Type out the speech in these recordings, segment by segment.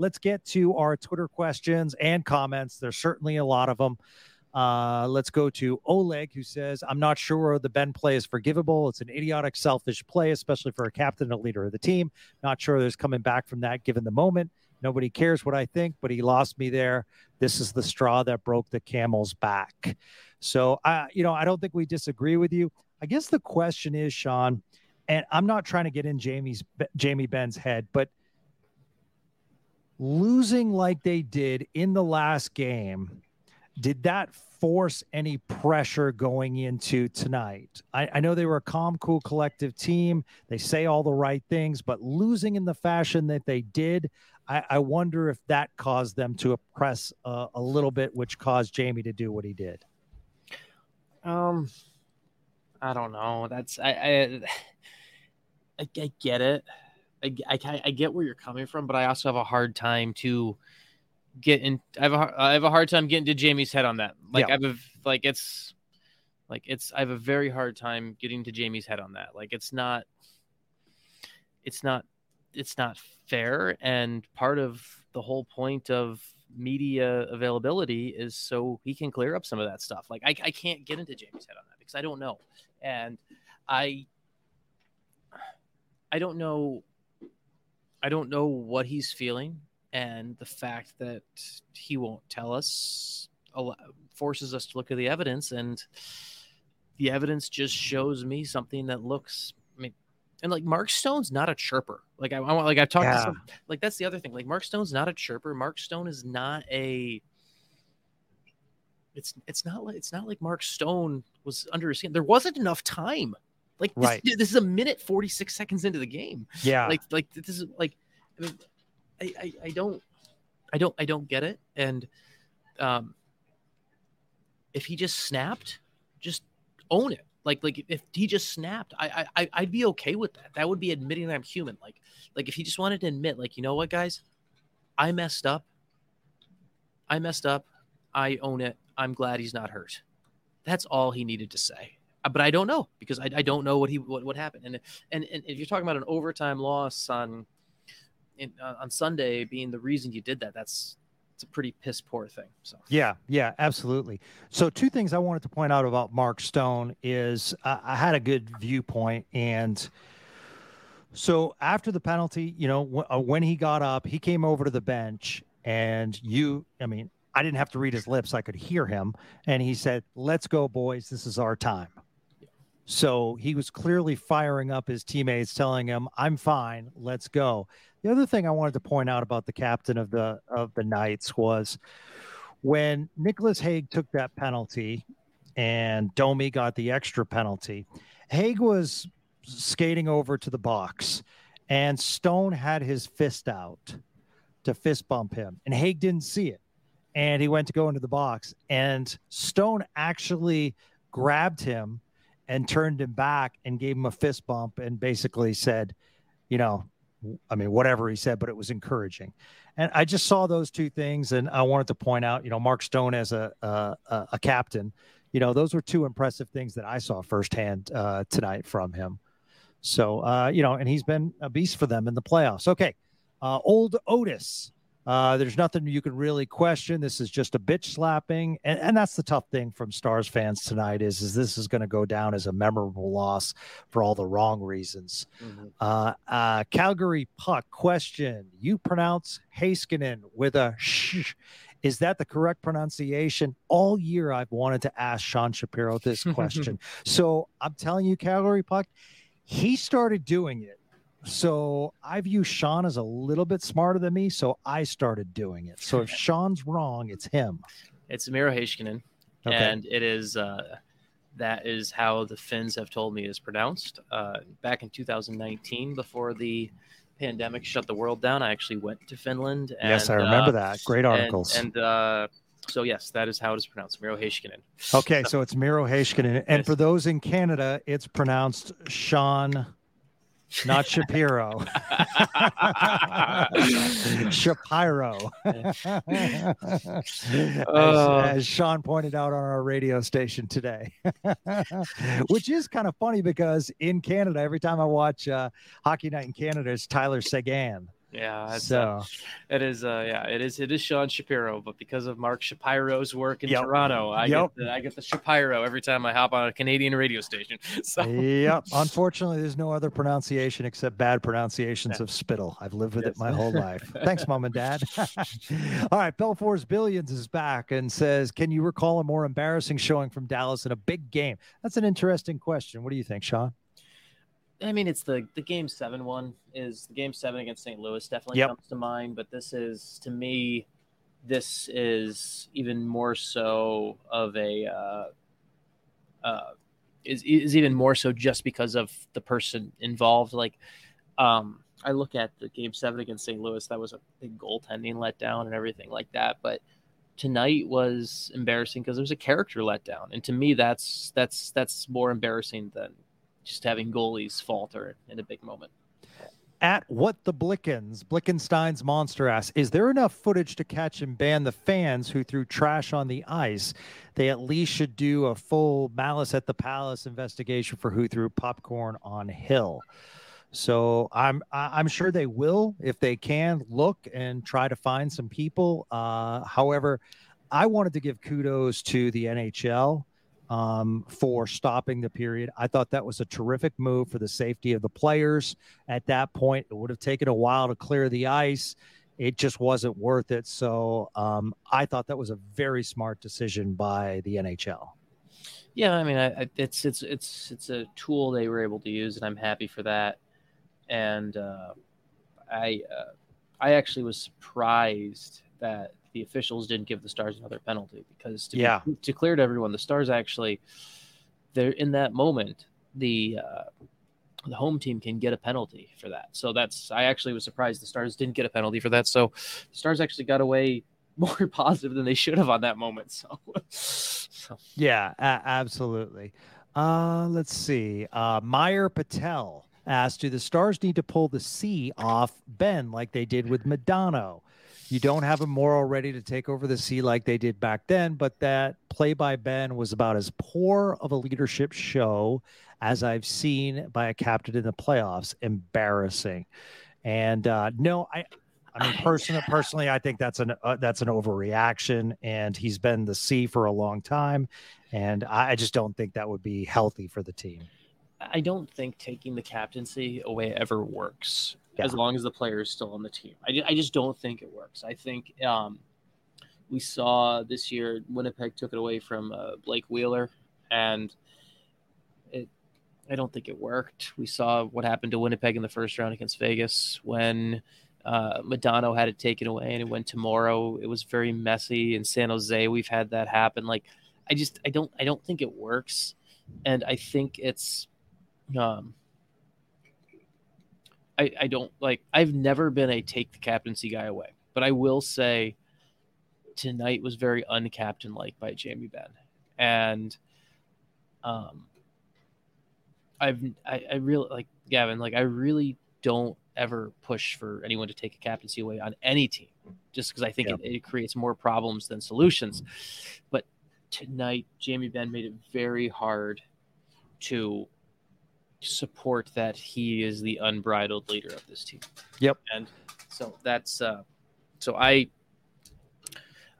let's get to our Twitter questions and comments. There's certainly a lot of them. Uh, let's go to Oleg, who says, I'm not sure the Benn play is forgivable. It's an idiotic, selfish play, especially for a captain and leader of the team. Not sure there's coming back from that given the moment. Nobody cares what I think, but he lost me there. This is the straw that broke the camel's back. So, I, you know, I don't think we disagree with you. I guess the question is, Sean, and I'm not trying to get in Jamie's Jamie Benn's head, but losing like they did in the last game did that force any pressure going into tonight? I, I, know they were a calm, cool, collective team. They say all the right things, but losing in the fashion that they did, I, I wonder if that caused them to oppress uh, a little bit, which caused Jamie to do what he did. Um, I don't know. That's I I, I, I get it. I, I, I get where you're coming from, but I also have a hard time to get in. I have a I have a hard time getting to Jamie's head on that. Like yeah. I have like it's like it's I have a very hard time getting to Jamie's head on that. Like it's not it's not it's not fair and part of the whole point of media availability is so he can clear up some of that stuff. Like I, I can't get into Jamie's head on that because I don't know. And I I don't know I don't know what he's feeling and the fact that he won't tell us forces us to look at the evidence and the evidence just shows me something that looks I mean and like Mark Stone's not a chirper. Like I, I want like I've talked yeah. to some like that's the other thing. Like Mark Stone's not a chirper. Mark Stone is not a it's it's not like it's not like Mark Stone was under his skin. There wasn't enough time. Like this, right. this is a minute 46 seconds into the game. Yeah. Like like this is like I mean I, I, I don't I don't I don't get it. And um if he just snapped, just own it. Like like if he just snapped, I I I'd be okay with that. That would be admitting that I'm human. Like like if he just wanted to admit, like, you know what, guys, I messed up. I messed up. I own it. I'm glad he's not hurt. That's all he needed to say. Uh, but I don't know because I, I don't know what he what, what happened. And, and and if you're talking about an overtime loss on in, uh, on Sunday being the reason you did that, that's it's a pretty piss poor thing. So yeah, yeah, absolutely. So two things I wanted to point out about Mark Stone is uh, I had a good viewpoint, and so after the penalty, you know, w- uh, when he got up, he came over to the bench, and you, I mean, I didn't have to read his lips; I could hear him, and he said, "Let's go, boys! This is our time." So he was clearly firing up his teammates, telling him, "I'm fine. Let's go." The other thing I wanted to point out about the captain of the of the Knights was when Nicholas Hague took that penalty and Domi got the extra penalty. Hague was skating over to the box and Stone had his fist out to fist bump him and Hague didn't see it. And he went to go into the box and Stone actually grabbed him and turned him back and gave him a fist bump and basically said, you know, I mean, whatever he said, but it was encouraging. And I just saw those two things, and I wanted to point out, you know, Mark Stone as a a, a captain, you know, those were two impressive things that I saw firsthand uh, tonight from him. So, uh, you know, and he's been a beast for them in the playoffs. Okay, uh, old Otis uh, there's nothing you can really question. This is just a bitch slapping, and, and that's the tough thing from Stars fans tonight is is this is going to go down as a memorable loss for all the wrong reasons. Mm-hmm. Uh, uh, Calgary puck question: You pronounce Heiskanen with a sh. Is that the correct pronunciation? All year I've wanted to ask Sean Shapiro this question. so I'm telling you, Calgary puck, he started doing it so I view Sean as a little bit smarter than me, so I started doing it. So if Sean's wrong, it's him. It's Miro Heiskanen, okay. and it is uh, that is how the Finns have told me is pronounced. Uh, back in 2019, before the pandemic shut the world down, I actually went to Finland. And, yes, I remember uh, that. Great articles. And, and uh, so yes, that is how it is pronounced, Miro Heiskanen. Okay, so it's Miro Heiskanen, and for those in Canada, it's pronounced Sean not Shapiro. Shapiro. as, uh, as, Sean pointed out on our radio station today, which is kind of funny because in Canada, every time I watch uh, Hockey Night in Canada, it's Tyler Seguin. Yeah, so uh, it is. Uh, yeah, it is. It is Sean Shapiro, but because of Mark Shapiro's work in Yep. Toronto, I Yep. get the, I get the Shapiro every time I hop on a Canadian radio station. So yep. Unfortunately, there's no other pronunciation except bad pronunciations Yeah. of spittle. I've lived with Yes. it my whole life. Thanks, mom and dad. All right, Belfour's Billions is back and says, "Can you recall a more embarrassing showing from Dallas in a big game?" That's an interesting question. What do you think, Sean? I mean, it's the the game seven one is the game seven against St. Louis definitely Yep. comes to mind, but this is to me, this is even more so of a uh, uh, is is even more so just because of the person involved. Like, um, I look at the game seven against St. Louis, that was a big goaltending letdown and everything like that, but. Tonight was embarrassing because there was a character letdown, and to me, that's that's that's more embarrassing than just having goalies falter in a big moment. At what the Blickens, Blickenstein's monster asks, is there enough footage to catch and ban the fans who threw trash on the ice? They at least should do a full malice at the palace investigation for who threw popcorn on Hill. So I'm I'm sure they will if they can look and try to find some people. Uh, however, I wanted to give kudos to the NHL um, for stopping the period. I thought that was a terrific move for the safety of the players. At that point, it would have taken a while to clear the ice. It just wasn't worth it. So um, I thought that was a very smart decision by the NHL. Yeah, I mean, I, I, it's it's it's it's a tool they were able to use, and I'm happy for that. And uh, I uh, I actually was surprised that the officials didn't give the Stars another penalty because to be- to clear to everyone, the Stars actually they're in that moment the uh, the home team can get a penalty for that. So that's I actually was surprised the Stars didn't get a penalty for that. So the Stars actually got away more positive than they should have on that moment. So, so Yeah, a- absolutely. Uh, let's see. Uh, Meyer Patel asked, "Do the Stars need to pull the C off Benn like they did with Modano? You don't have a Morrow ready to take over the sea like they did back then, but that play by Benn was about as poor of a leadership show as I've seen by a captain in the playoffs. Embarrassing." And uh, no, I, I mean, personally, personally, I think that's an uh, that's an overreaction, and he's been the C for a long time, and I I just don't think that would be healthy for the team. I don't think taking the captaincy away ever works Yeah. as long as the player is still on the team. I, I just don't think it works. I think um, we saw this year Winnipeg took it away from uh, Blake Wheeler, and it. I don't think it worked. We saw what happened to Winnipeg in the first round against Vegas when uh, Modano had it taken away and it went tomorrow. It was very messy in San Jose. We've had that happen. Like, I just, I don't, I don't think it works, and I think it's um I, I don't like I've never been a take the captaincy guy away, but I will say tonight was very uncaptain like by Jamie Benn. And um I've I, I really like Gavin, like I really don't ever push for anyone to take a captaincy away on any team just because I think Yeah. it, it creates more problems than solutions. But tonight Jamie Benn made it very hard to support that he is the unbridled leader of this team. Yep. And so that's uh so I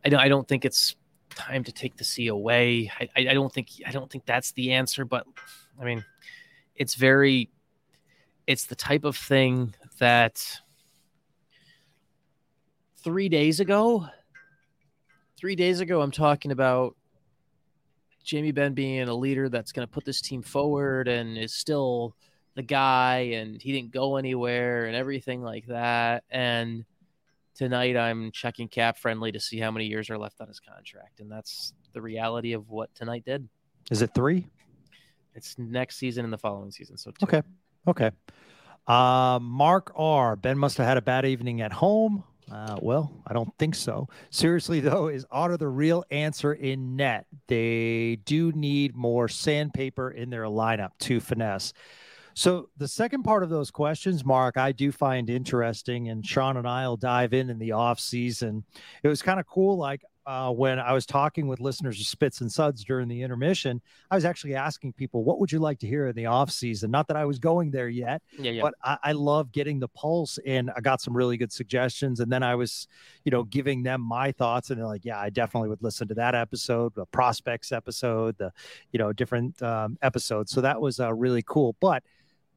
I don't I don't think it's time to take the C away. I, I I don't think I don't think that's the answer, but I mean it's very it's the type of thing that three days ago three days ago I'm talking about Jamie Benn being a leader that's going to put this team forward and is still the guy and he didn't go anywhere and everything like that. And tonight I'm checking cap friendly to see how many years are left on his contract. And that's the reality of what tonight did. Is it three? It's next season and the following season. So two. Okay. Okay. Uh, Mark R. Benn must have had a bad evening at home. Uh, well, I don't think so. Seriously, though, is Otter the real answer in net? They do need more sandpaper in their lineup to finesse. So, the second part of those questions, Mark, I do find interesting, and Sean and I will dive in in the off season. It was kind of cool. Like, uh, when I was talking with listeners of Spits and Suds during the intermission, I was actually asking people, what would you like to hear in the off season? Not that I was going there yet, Yeah, yeah. but I, I love getting the pulse and I got some really good suggestions. And then I was, you know, giving them my thoughts and they're like, yeah, I definitely would listen to that episode, the prospects episode, the, you know, different um, episodes. So that was uh, really cool. But,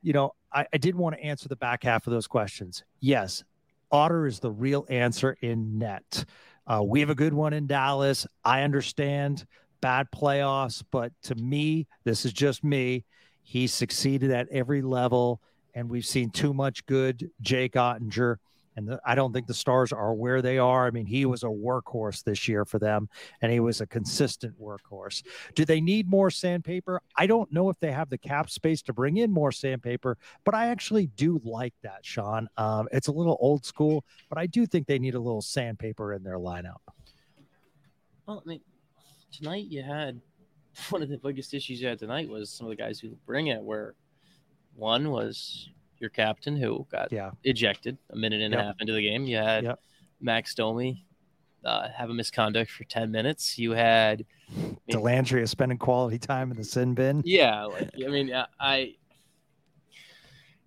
you know, I, I did want to answer the back half of those questions. Yes, Otter is the real answer in net. Uh, we have a good one in Dallas. I understand bad playoffs, but to me, this is just me. He succeeded at every level, and we've seen too much good Jake Oettinger. And the, I don't think the stars are where they are. I mean, he was a workhorse this year for them, and he was a consistent workhorse. Do they need more sandpaper? I don't know if they have the cap space to bring in more sandpaper, but I actually do like that, Sean. Um, it's a little old school, but I do think they need a little sandpaper in their lineup. Well, I mean, tonight you had one of the biggest issues you had tonight was some of the guys who bring it. Where one was your captain who got Yeah. ejected a minute and Yep. a half into the game. You had Yep. Max Domi uh, have a misconduct for ten minutes. You had Delandria spending quality time in the sin bin. yeah, like I mean, I, I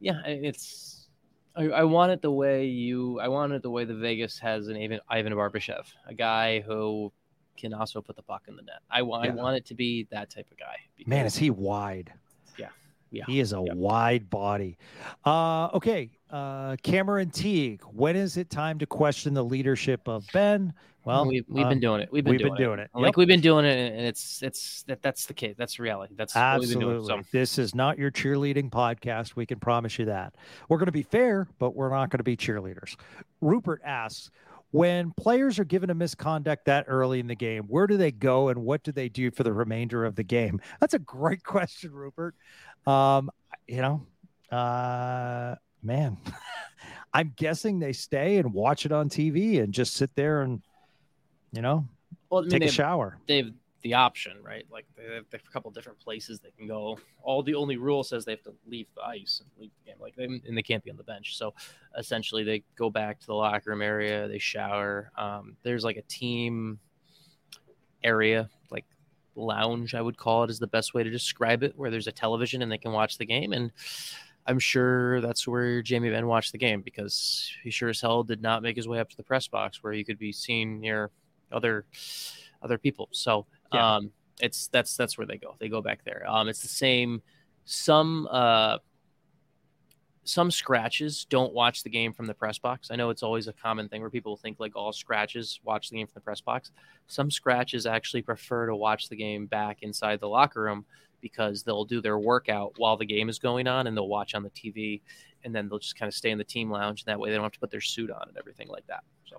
yeah, it's I, I want it the way you I want it the way the Vegas has an Ivan Ivan Barbashev, a guy who can also put the puck in the net. I Yeah. I want it to be that type of guy. Man, is he wide? Yeah. He is a Yeah. wide body. Uh, okay. Uh, Cameron Teague, when is it time to question the leadership of Benn? Well, we've, we've uh, been doing it. We've been we've doing been doing it. Like Yep. we've been doing it, and it's it's that that's the case. That's reality. That's what we've been Absolutely. doing. So This is not your cheerleading podcast. We can promise you that. We're going to be fair, but we're not going to be cheerleaders. Rupert asks When players are given a misconduct that early in the game, where do they go and what do they do for the remainder of the game? That's a great question, Rupert. Um, you know, uh, man, I'm guessing they stay and watch it on TV and just sit there and, you know, well, I mean, take a shower. they have the option, right? Like they have a couple different places they can go. All the only rule says they have to leave the ice and leave the game, like they, and they can't be on the bench. So essentially, they go back to the locker room area, they shower. Um, there's like a team area, lounge, I would call it, is the best way to describe it, where there's a television and they can watch the game. And I'm sure that's where Jamie Benn watched the game because he sure as hell did not make his way up to the press box where he could be seen near other other people. So Yeah. um, it's that's that's where they go. They go back there. Um, it's the same. Some uh, some scratches don't watch the game from the press box. I know it's always a common thing where people think like all scratches watch the game from the press box. Some scratches actually prefer to watch the game back inside the locker room because they'll do their workout while the game is going on and they'll watch on the TV and then they'll just kind of stay in the team lounge and that way they don't have to put their suit on and everything like that. So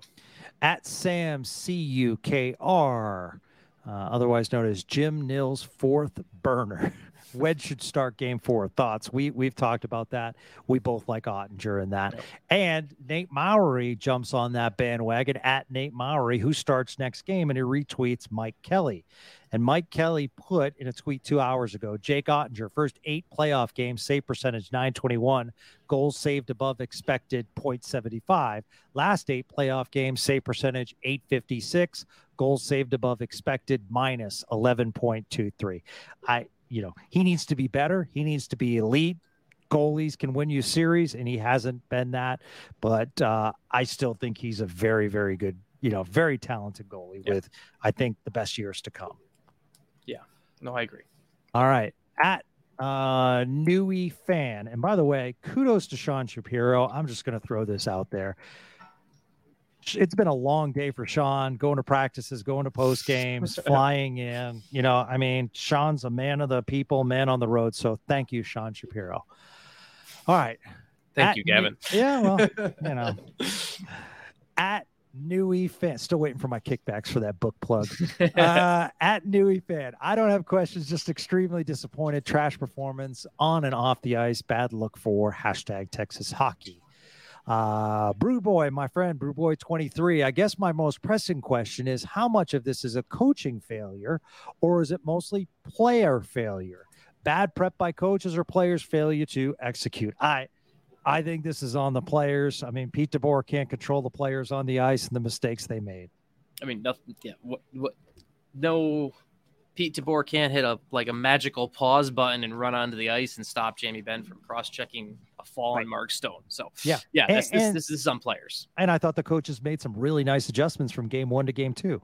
at Sam C U K R, uh, otherwise known as Jim Nill's fourth burner. Wedge should start game four. Thoughts? We we've talked about that. We both like Oettinger in that. And Nate Mowry jumps on that bandwagon at Nate Mowry, who starts next game, and he retweets Mike Kelly. And Mike Kelly put in a tweet two hours ago, Jake Oettinger, first eight playoff games, save percentage 921, goals saved above expected 0.75. Last eight playoff games, save percentage 856, goals saved above expected minus 11.23. I, you know, he needs to be better. He needs to be elite. Goalies can win you series, and he hasn't been that. But uh, I still think he's a very, very good, you know, very talented goalie Yeah. with, I think, the best years to come. Yeah. No, I agree. All right. At uh Newey fan. And by the way, kudos to Sean Shapiro. I'm just gonna throw this out there. It's been a long day for Sean, going to practices, going to post games, flying in. You know, I mean, Sean's a man of the people, man on the road. So thank you, Sean Shapiro. All right. Thank At you, New- Gavin. yeah, well, you know. At Newey fan, still waiting for my kickbacks for that book plug uh, at Newey fan. I don't have questions, just extremely disappointed. Trash performance on and off the ice. Bad look for hashtag Texas hockey. Uh, Brew Boy, my friend, Brew Boy 23. I guess my most pressing question is how much of this is a coaching failure or is it mostly player failure? Bad prep by coaches or players' failure to execute? I I think this is on the players. I mean, Pete DeBoer can't control the players on the ice and the mistakes they made. I mean, nothing. Yeah, what, what? No, Pete DeBoer can't hit a like a magical pause button and run onto the ice and stop Jamie Benn from cross-checking a fallen right. Mark Stone. So yeah, yeah, and, this, this, this is some players. And I thought the coaches made some really nice adjustments from game one to game two.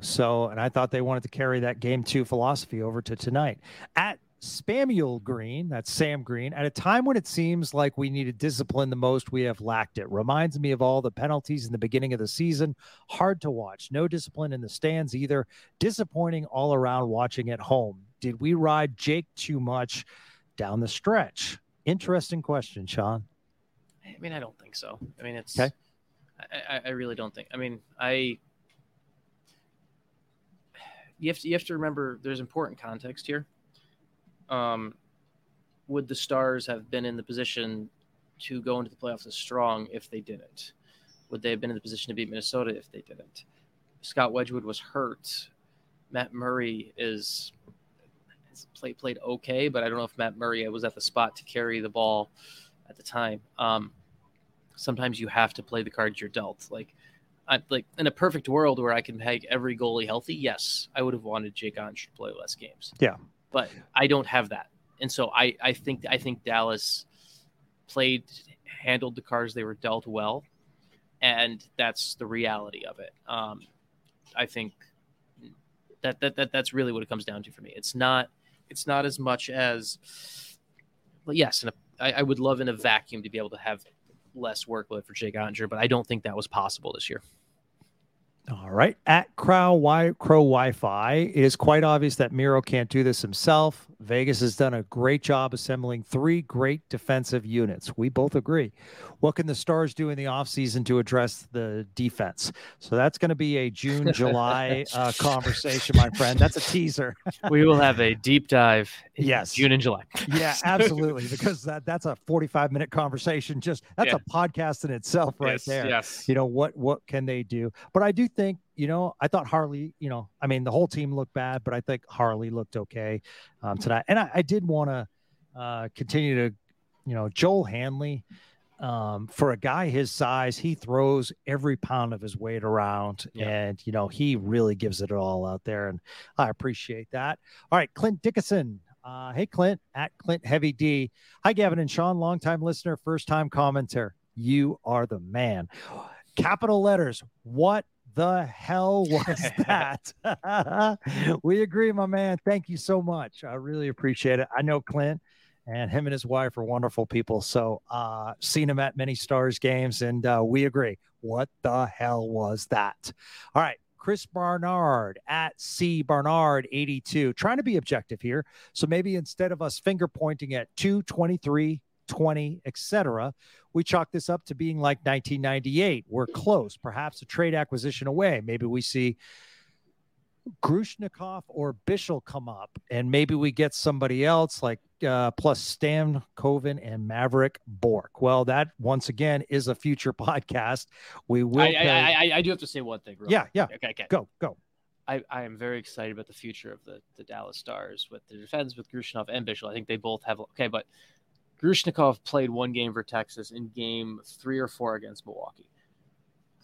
So, and I thought they wanted to carry that game two philosophy over to tonight. At Spamuel Green, that's Sam Green, at a time when it seems like we needed discipline the most, we have lacked it. Reminds me of all the penalties in the beginning of the season. Hard to watch. No discipline in the stands either. Disappointing all around watching at home. Did we ride Jake too much down the stretch? Interesting question, Sean. I mean, I don't think so. I mean, it's. Okay. I, I really don't think. I mean, I. You have to you have to remember there's important context here um, would the Stars have been in the position to go into the playoffs as strong if they didn't? Would they have been in the position to beat Minnesota if they didn't? Scott Wedgewood was hurt. Matt Murray is played played okay, but I don't know if Matt Murray was at the spot to carry the ball at the time. Um, sometimes you have to play the cards you're dealt. Like, I, like in a perfect world where I can peg every goalie healthy, yes, I would have wanted Jake to play less games. Yeah, but I don't have that. And so I, I think I think Dallas played handled the cards they were dealt well, and that's the reality of it. Um, I think that, that that that's really what it comes down to for me. It's not it's not as much as yes, and I, I would love in a vacuum to be able to have less workload for Jake Oettinger, but I don't think that was possible this year. All right. At Crow, y- Crow Wi Fi, it is quite obvious that Miro can't do this himself. Vegas has done a great job assembling three great defensive units. We both agree. What can the Stars do in the offseason to address the defense? So that's going to be a June, July uh, conversation, my friend. That's a teaser. we will have a deep dive. yes. June and July. yeah, absolutely. Because that, that's a 45 minute conversation. Just that's yeah. a podcast in itself right yes, there. Yes. You know, what, what can they do? But I do think, you know, I thought Harley, you know, I mean, the whole team looked bad, but I think Harley looked okay um, tonight. And I, I did want to uh, continue to, you know, Joel Hanley, um, for a guy his size, he throws every pound of his weight around yeah. and, you know, he really gives it all out there. And I appreciate that. All right, Clint Dickinson. Uh, hey, Clint at Clint Heavy D. Hi, Gavin and Sean, longtime listener, first time commenter. You are the man capital letters. What the hell was that? we agree, my man. Thank you so much. I really appreciate it. I know Clint and him and his wife are wonderful people. So, uh, seen him at many stars games, and uh, we agree. What the hell was that? All right. Chris Barnard at C Barnard 82, trying to be objective here. So maybe instead of us finger pointing at 223, 20, etc., we chalk this up to being like 1998. We're close, perhaps a trade acquisition away. Maybe we see Grushnikov or Bichsel come up, and maybe we get somebody else like uh, plus Stan Coven and Mavrik Bourque. Well, that once again is a future podcast. We will. I, pay... I, I, I, do have to say one thing. yeah, quick. yeah. Okay, okay. Go, go. I, I am very excited about the future of the, the Dallas Stars with the defense with Grushnikov and Bichsel. I think they both have okay, but Grushnikov played one game for Texas in game three or four against Milwaukee.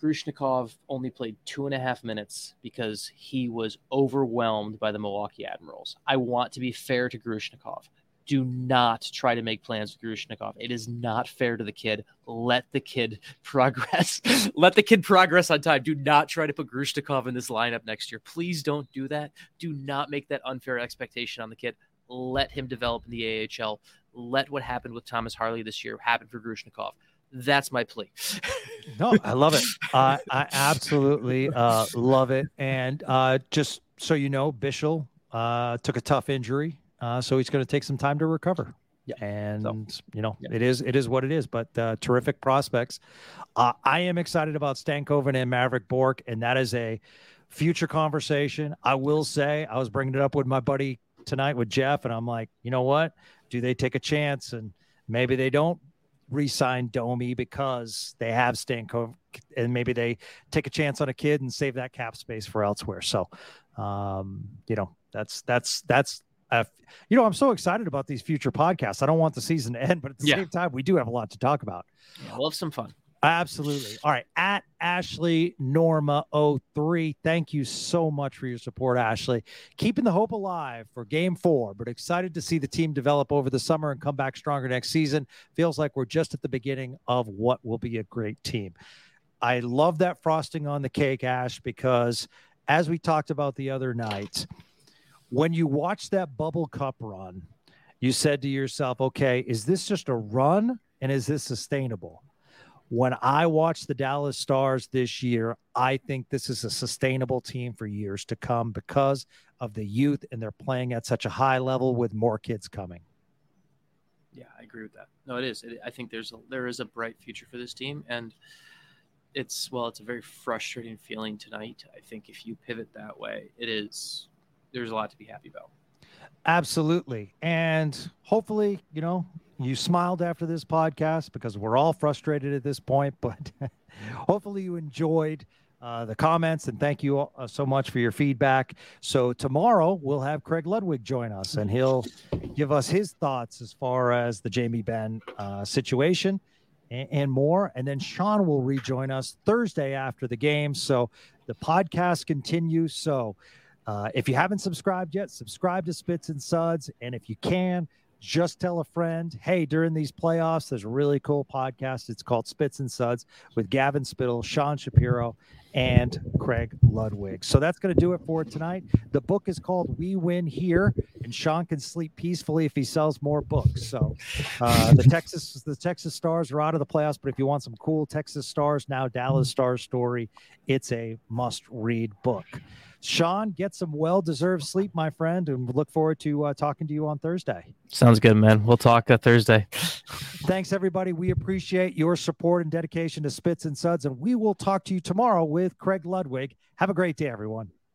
Grushnikov only played two and a half minutes because he was overwhelmed by the Milwaukee Admirals. I want to be fair to Grushnikov. Do not try to make plans with Grushnikov. It is not fair to the kid. Let the kid progress. Let the kid progress on time. Do not try to put Grushnikov in this lineup next year. Please don't do that. Do not make that unfair expectation on the kid. Let him develop in the AHL let what happened with Thomas Harley this year happen for Grushnikov. That's my plea. no, I love it. Uh, I absolutely uh, love it. And uh, just so you know, Bichsel uh, took a tough injury, uh, so he's going to take some time to recover. Yeah. And so, you know, yeah. it is it is what it is. But uh, terrific prospects. I am excited about Stankoven and Mavrik Bourque, and that is a future conversation. I will say I was bringing it up with my buddy tonight with Jeff, and I'm like, you know what? do they take a chance and maybe they don't re-sign Domi because they have Stanko and maybe they take a chance on a kid and save that cap space for elsewhere. So, um, you know, that's that's that's uh, you know, I'm so excited about these future podcasts. I don't want the season to end, but at the yeah. same time, we do have a lot to talk about. Yeah, we'll have some fun. Absolutely. All right. At Ashley Norma 03. Thank you so much for your support, Ashley. Keeping the hope alive for game four, but excited to see the team develop over the summer and come back stronger next season. Feels like we're just at the beginning of what will be a great team. I love that frosting on the cake, Ash, because as we talked about the other night, when you watch that bubble cup run, you said to yourself, okay, is this just a run and is this sustainable? When I watch the Dallas Stars this year, I think this is a sustainable team for years to come because of the youth and they're playing at such a high level with more kids coming. Yeah, I agree with that. No, it is. It, I think there's a, there is a bright future for this team, and it's well, it's a very frustrating feeling tonight. I think if you pivot that way, it is. There's a lot to be happy about. Absolutely, and hopefully, you know, you smiled after this podcast because we're all frustrated at this point, but hopefully you enjoyed uh, the comments and thank you all, uh, so much for your feedback. So tomorrow we'll have Craig Ludwig join us and he'll give us his thoughts as far as the Jamie Benn uh, situation and, and more. And then Sean will rejoin us Thursday after the game. So the podcast continues. So uh, if you haven't subscribed yet, subscribe to Spits and Suds. And if you can, just tell a friend, hey, during these playoffs, there's a really cool podcast. It's called Spits and Suds with Gavin Spittle, Sean Shapiro, and Craig Ludwig. So that's going to do it for tonight. The book is called We Win Here, and Sean can sleep peacefully if he sells more books. So uh, the Texas the Texas Stars are out of the playoffs, but if you want some cool Texas Stars now Dallas Stars story, it's a must read book. Sean, get some well deserved sleep, my friend, and look forward to uh, talking to you on Thursday. Sounds good, man. We'll talk uh, Thursday. Thanks, everybody. We appreciate your support and dedication to Spits and Suds, and we will talk to you tomorrow with Craig Ludwig. Have a great day, everyone.